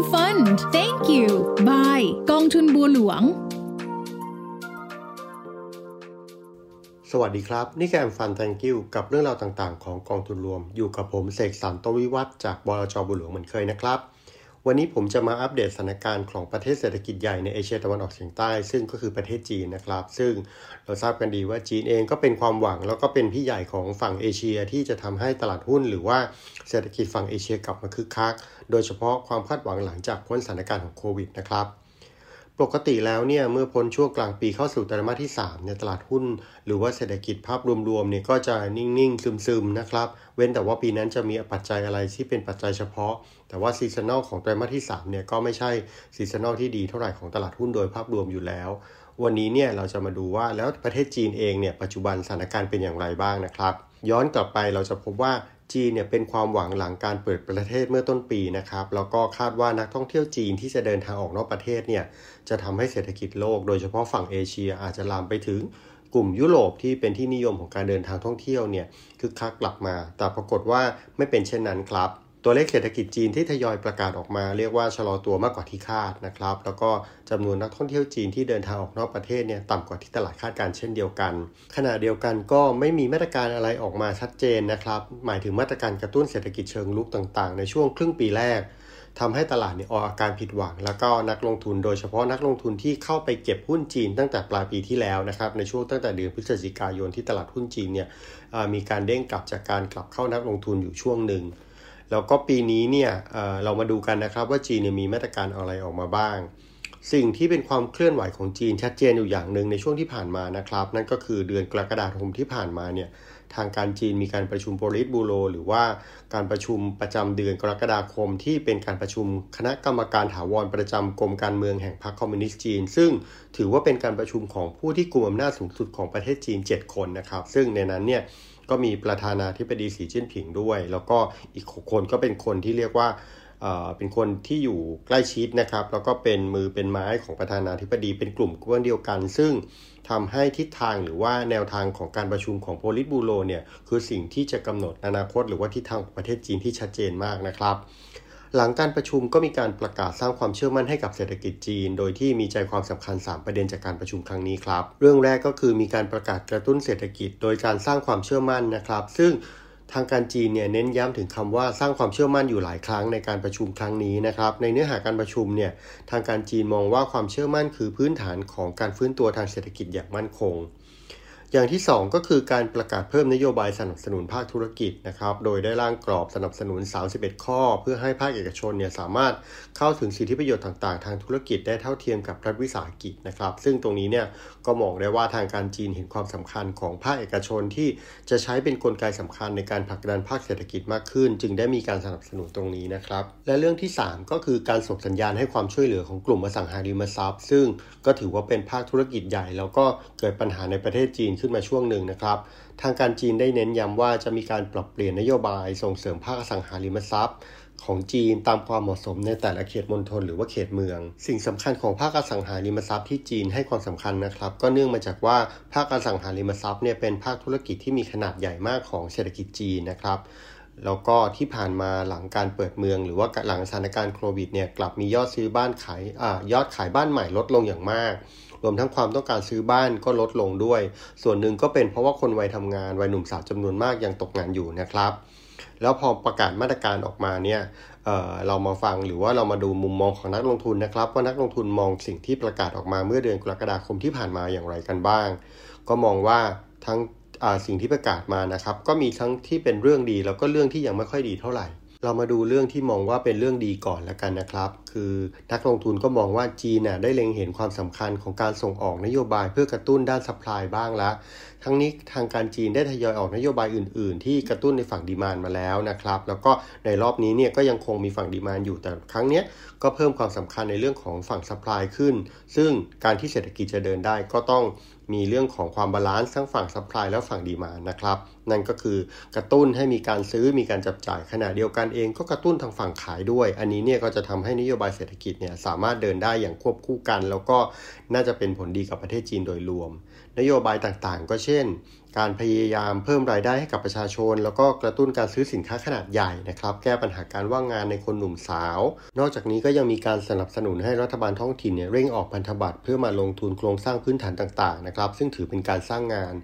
Scam Fund Thank you Bye กองทุนบัวหลวง สวัสดีครับ นี่แกมฟัน thank you กับเรื่องราวต่างๆ ของกองทุนรวม อยู่กับผมเสกสรรโตวิวัฒน์จากบลจบัวหลวงเหมือนเคยนะครับ วันนี้ผมจะมาอัปเดตสถานการณ์ของประเทศเศรษฐกิจใหญ่ในเอเชียตะวันออกเฉียงใต้ ซึ่งก็คือประเทศจีนนะครับ ซึ่งเราทราบกันดีว่าจีนเองก็เป็นความหวัง แล้วก็เป็นพี่ใหญ่ของฝั่งเอเชียที่จะทำให้ตลาดหุ้น หรือว่าเศรษฐกิจฝั่งเอเชียกลับมาคึกคัก โดยเฉพาะความคาดหวังหลังจากพ้นสถานการณ์ของโควิดนะครับ ปกติแล้วเนี่ยเมื่อพ้นช่วงกลางปีเข้าสู่ไตรมาสที่3เนี่ยตลาดหุ้น หรือว่าเศรษฐกิจภาพรวมๆเนี่ยก็จะนิ่งๆ ซึมๆนะครับ เว้นแต่ว่าปีนั้นจะมีปัจจัยอะไรที่เป็นปัจจัยเฉพาะ แต่ว่า seasonal ของไตรมาสที่3เนี่ยก็ไม่ใช่ seasonal ที่ดีเท่าไหร่ของตลาดหุ้นโดยภาพรวมอยู่แล้ว วันนี้เนี่ยเราจะมาดูว่าแล้วประเทศจีนเองเนี่ยปัจจุบันสถานการณ์เป็นอย่างไรบ้างนะครับ ย้อนกลับไปเราจะพบว่าจีนเนี่ยเป็นความหวังหลังการเปิดประเทศเมื่อต้นปีนะครับ แล้วก็คาดว่านักท่องเที่ยวจีนที่จะเดินทางออกนอกประเทศเนี่ยจะทำให้เศรษฐกิจโลกโดยเฉพาะฝั่งเอเชียอาจจะลามไปถึงกลุ่มยุโรปที่เป็นที่นิยมของการเดินทางท่องเที่ยวเนี่ยคึกคักกลับมา แต่ปรากฏว่าไม่เป็นเช่นนั้นครับ ตัวเลขเศรษฐกิจจีนที่ทยอยประกาศออกมาเรียกว่าชะลอตัวมากกว่าที่คาดนะครับ แล้วก็จำนวนนักท่องเที่ยวจีนที่เดินทางออกนอกประเทศเนี่ยต่ำกว่าที่ตลาดคาดการเช่นเดียวกัน ขณะเดียวกันก็ไม่มีมาตรการอะไรออกมาชัดเจนนะครับ หมายถึงมาตรการกระตุ้นเศรษฐกิจเชิงลุกต่างๆ ในช่วงครึ่งปีแรกทำให้ตลาดเนี่ยออกอาการผิดหวัง แล้วก็นักลงทุนโดยเฉพาะนักลงทุนที่เข้าไปเก็บหุ้นจีนตั้งแต่ปลายปีที่แล้วนะครับในช่วงตั้งแต่เดือนพฤศจิกายนที่ตลาดหุ้นจีนเนี่ยมีการเด้งกลับจากการกลับเข้านักลงทุนอยู่ช่วงหนึ่ง แล้วก็ปีนี้เนี่ยเเรามาดูกันนะครับว่าจีนมีมาตรการอะไรออกมาบ้าง สิ่งที่เป็นความเคลื่อนไหวของจีนชัดเจนอยู่อย่างหนึ่งในช่วงที่ผ่านมานะครับ นั่นก็คือเดือนกรกฎาคมที่ผ่านมาเนี่ยทางการจีนมีการประชุมโปลิตบูโร หรือว่าการประชุมประจำเดือนกรกฎาคม ที่เป็นการประชุมคณะกรรมการถาวรประจำกรมการเมืองแห่งพรรคคอมมิวนิสต์จีน ซึ่งถือว่าเป็นการประชุมของผู้ที่กลุ่มอำนาจสูงสุดของประเทศจีน 7 คนนะครับ ซึ่งในนั้นเนี่ยก็มีประธานาธิบดีสีจิ้นผิงด้วย แล้วก็อีกคนก็เป็นคนที่เรียกว่า เป็นคนที่อยู่ใกล้ชิดนะครับ แล้วก็เป็นมือเป็นไม้ของประธานาธิบดีเป็นกลุ่มกวนเดียวกัน ซึ่งทำให้ทิศทางหรือว่าแนวทางของการประชุมของโพลิตบูโรเนี่ยคือสิ่งที่จะกำหนดอนาคต หรือว่าทิศทางของประเทศจีนที่ชัดเจนมากนะครับ หลังการประชุมก็มีการประกาศสร้างความเชื่อมั่นให้กับเศรษฐกิจจีน โดยที่มีใจความสำคัญ 3 ประเด็นจากการประชุมครั้งนี้ครับ เรื่องแรกก็คือมีการประกาศกระตุ้นเศรษฐกิจ โดยการสร้างความเชื่อมั่นนะครับ ซึ่ง ทางการจีนเนี่ยเน้นย้ำถึงคำว่าสร้างความเชื่อมั่นอยู่หลายครั้งในการประชุมครั้งนี้นะครับ ในเนื้อหาการประชุมเนี่ยทางการจีนมองว่าความเชื่อมั่นคือพื้นฐานของการฟื้นตัวทางเศรษฐกิจอย่างมั่นคง อย่างที่ 2 ก็คือการประกาศเพิ่มนโยบายสนับสนุนภาคธุรกิจนะครับ โดยได้ร่างกรอบสนับสนุน 31 ข้อ เพื่อให้ภาคเอกชนเนี่ยสามารถเข้าถึงสิทธิประโยชน์ต่างๆ ทางธุรกิจได้เท่าเทียมกับรัฐวิสาหกิจนะครับ ซึ่งตรงนี้เนี่ยก็มองได้ว่าทางการจีนเห็นความสำคัญของภาคเอกชนที่จะใช้เป็นนกลไกสำคัญในการผลักดันภาคเศรษฐกิจมากขึ้น จึงได้มีการสนับสนุนตรงนี้นะครับ และเรื่องที่ 3 ก็คือการส่งสัญญาณให้ความช่วยเหลือของกลุ่มอสังหาริมทรัพย์ ซึ่งก็ถือว่าเป็นภาคธุรกิจใหญ่ แล้วก็เกิดปัญหาในประเทศจีนขึ้นมาช่วงหนึ่งนะครับ ทางการจีนได้เน้นย้ำว่าจะมีการปรับเปลี่ยนนโยบายส่งเสริมภาคอสังหาริมทรัพย์ ของจีนตามความเหมาะสมในแต่ละเขตมณฑลหรือว่าเขตเมือง สิ่งสำคัญของภาคอสังหาริมทรัพย์ที่จีนให้ความสำคัญนะครับ ก็เนื่องมาจากว่าภาคอสังหาริมทรัพย์เนี่ยเป็นภาคธุรกิจที่มีขนาดใหญ่มากของเศรษฐกิจจีนนะครับแล้วก็ที่ผ่านมาหลังการเปิดเมือง หรือว่าหลังสถานการณ์โควิดเนี่ยกลับมียอดซื้อบ้านขายอยอดขายบ้านใหม่ลดลงอย่างมาก รวมทั้งความต้องการซื้อบ้านก็ลดลงด้วย ส่วนหนึ่งก็เป็นเพราะว่าคนวัยทำงานวัยหนุ่มสาวจำนวนมากยังตกงานอยู่นะครับแล้วพอประกาศมาตรการออกมาเนี่ยเเรามาฟังหรือว่าเรามาดูมุมมองของนักลงทุนนะครับ ว่านักลงทุนมองสิ่งที่ประกาศออกมาเมื่อเดือนกรกฎาคมที่ผ่านมาอย่างไรกันบ้าง ก็มองว่าทั้งสิ่งที่ประกาศมานะครับ ก็มีทั้งที่เป็นเรื่องดีแล้วก็เรื่องที่ยังไม่ค่อยดีเท่าไหร่ เรามาดูเรื่องที่มองว่าเป็นเรื่องดีก่อนแล้วกันนะครับคือนักลงทุนก็มองว่าจีนน่ะได้เล็งเห็นความสำคัญของการส่งออกนโยบายเพื่อกระตุ้นด้าน supply บ้างแล้วทั้งนี้ทางการจีนได้ทยอยออกนโยบายอื่น ๆ ที่กระตุ้นในฝั่ง demand มาแล้วนะครับ แล้วก็ในรอบนี้เนี่ยก็ยังคงมีฝั่ง demand อยู่แต่ครั้งนี้ก็เพิ่มความสำคัญในเรื่องของฝั่ง supply ขึ้น ซึ่งการที่เศรษฐกิจจะเดินได้ก็ต้องมีเรื่องของความ balance ทั้งฝั่ง supply และฝั่ง demand นะครับ นั่นก็คือกระตุ้นให้มีการซื้อมีการจับจ่ายขณะเดียวกันเองก็กระตุ้นทางฝั่งขายด้วย อันนี้เนี่ยก็จะทำให้นโยบายเศรษฐกิจเนี่ยสามารถเดินได้อย่างควบคู่กัน แล้วก็น่าจะเป็นผลดีกับประเทศจีนโดยรวม นโยบายต่างๆ ก็เช่น การพยายามเพิ่มรายได้ให้กับประชาชน แล้วก็กระตุ้นการซื้อสินค้าขนาดใหญ่นะครับ แก้ปัญหาการว่างงานในคนหนุ่มสาว นอกจากนี้ก็ยังมีการสนับสนุนให้รัฐบาลท้องถิ่นเนี่ยเร่งออกพันธบัตรเพื่อมาลงทุนโครงสร้างพื้นฐานต่างๆนะครับซึ่งถือเป็นการสร้างงาน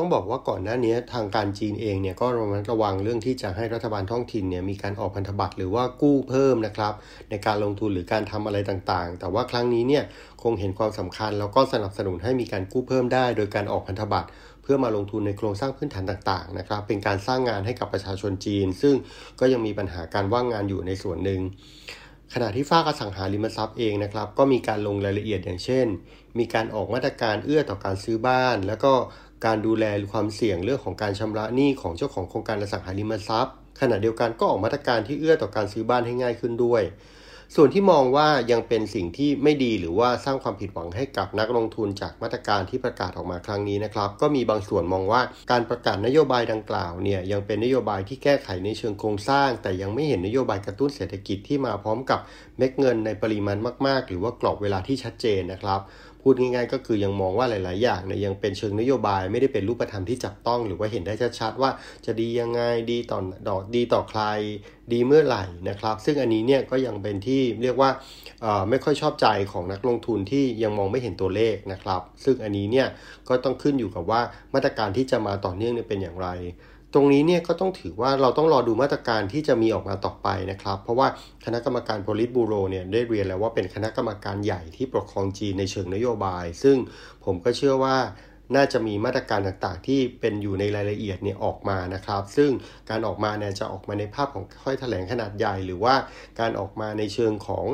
ต้องบอกว่าก่อนหน้านี้ทางการจีนเองเนี่ยก็ระมัดระวังเรื่องที่จะให้รัฐบาลท้องถิ่นเนี่ยมีการออกพันธบัตรหรือว่ากู้เพิ่มนะครับ ในการลงทุนหรือการทำอะไรต่างๆ แต่ว่าครั้งนี้เนี่ยคงเห็นความสำคัญ แล้วก็สนับสนุนให้มีการกู้เพิ่มได้ โดยการออกพันธบัตรเพื่อมาลงทุนในโครงสร้างพื้นฐานต่างๆนะครับ เป็นการสร้างงานให้กับประชาชนจีน ซึ่งก็ยังมีปัญหาการว่างงานอยู่ในส่วนหนึ่งขณะที่ฝ้ากอสังหาริมทรัพย์เองนะครับ ก็มีการลงรายละเอียดอย่างเช่น มีการออกมาตรการเอื้อต่อการซื้อบ้าน แล้วก็ การดูแลความเสี่ยงเรื่องของการชำระหนี้ของเจ้าของโครงการอสังหาริมทรัพย์ ขณะเดียวกันก็ออกมาตรการที่เอื้อต่อการซื้อบ้านให้ง่ายขึ้นด้วย ส่วนที่มองว่ายังเป็นสิ่งที่ไม่ดีหรือว่าสร้างความผิดหวังให้กับนักลงทุนจากมาตรการที่ประกาศออกมาครั้งนี้นะครับ ก็มีบางส่วนมองว่าการประกาศนโยบายดังกล่าวเนี่ยยังเป็นนโยบายที่แก้ไขในเชิงโครงสร้าง แต่ยังไม่เห็นนโยบายกระตุ้นเศรษฐกิจที่มาพร้อมกับเม็ดเงินในปริมาณมาก ๆ หรือว่ากรอบเวลาที่ชัดเจนนะครับ พูดง่ายๆ ก็คือยังมองว่าหลาย ๆ อย่างเนี่ยยังเป็นเชิงนโยบายไม่ได้เป็นรูปธรรมที่จับต้องหรือว่าเห็นได้ชัดๆว่าจะดียังไงดีต่อดอกดีต่อใครดีเมื่อไหร่นะครับ ซึ่งอันนี้เนี่ยก็ยังเป็นที่เรียกว่าไม่ค่อยชอบใจของนักลงทุนที่ยังมองไม่เห็นตัวเลขนะครับ ซึ่งอันนี้เนี่ยก็ต้องขึ้นอยู่กับว่ามาตรการที่จะมาต่อเนื่องเนี่ยเป็นอย่างไร ตรงนี้เนี่ยก็ต้องถือว่าเราต้องรอดูมาตรการที่จะมีออกมาต่อไปนะครับ เพราะว่าคณะกรรมการโพลิตบูโรเนี่ยได้เรียนแล้วว่าเป็นคณะกรรมการใหญ่ที่ปกครองจีนในเชิงนโยบาย ซึ่งผมก็เชื่อว่าน่าจะมีมาตรการต่างๆ ที่เป็นอยู่ในรายละเอียดเนี่ยออกมานะครับ ซึ่งการออกมาเนี่ยจะออกมาในภาพของค่อยแถลงขนาดใหญ่ หรือว่าการออกมาในเชิงของ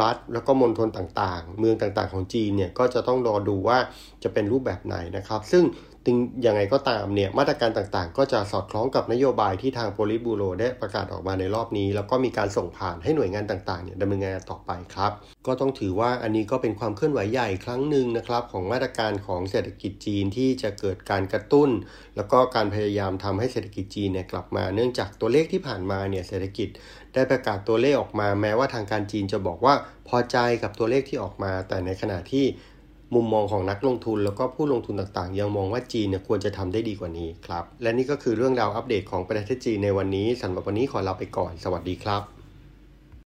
รัฐแล้วก็มณฑลต่างๆ เมืองต่างๆของจีนเนี่ยก็จะต้องรอดูว่าจะเป็นรูปแบบไหนนะครับ ซึ่งถึงยังไงก็ตามเนี่ยมาตรการต่างๆ ก็จะสอดคล้องกับนโยบายที่ทางโพลิบูโรได้ประกาศออกมาในรอบนี้ แล้วก็มีการส่งผ่านให้หน่วยงานต่างๆเนี่ยดำเนินงานต่อไปครับ ก็ต้องถือว่าอันนี้ก็เป็นความเคลื่อนไหวใหญ่ครั้งหนึ่งนะครับของมาตรการของเศรษฐกิจจีนที่จะเกิดการกระตุ้น แล้วก็การพยายามทำให้เศรษฐกิจจีนเนี่ยกลับมา เนื่องจากตัวเลขที่ผ่านมาเนี่ยเศรษฐกิจ ได้ประกาศตัวเลขออกมาแม้ว่าทางการจีนจะบอกว่าพอใจกับตัวเลขที่ออกมา แต่ในขณะที่มุมมองของนักลงทุนแล้วก็ผู้ลงทุนต่างๆ ยังมองว่าจีนเนี่ยควรจะทำได้ดีกว่านี้ครับ และนี่ก็คือเรื่องราวอัปเดตของประเทศจีนในวันนี้สำหรับวันนี้ขอลาไปก่อน สวัสดีครับ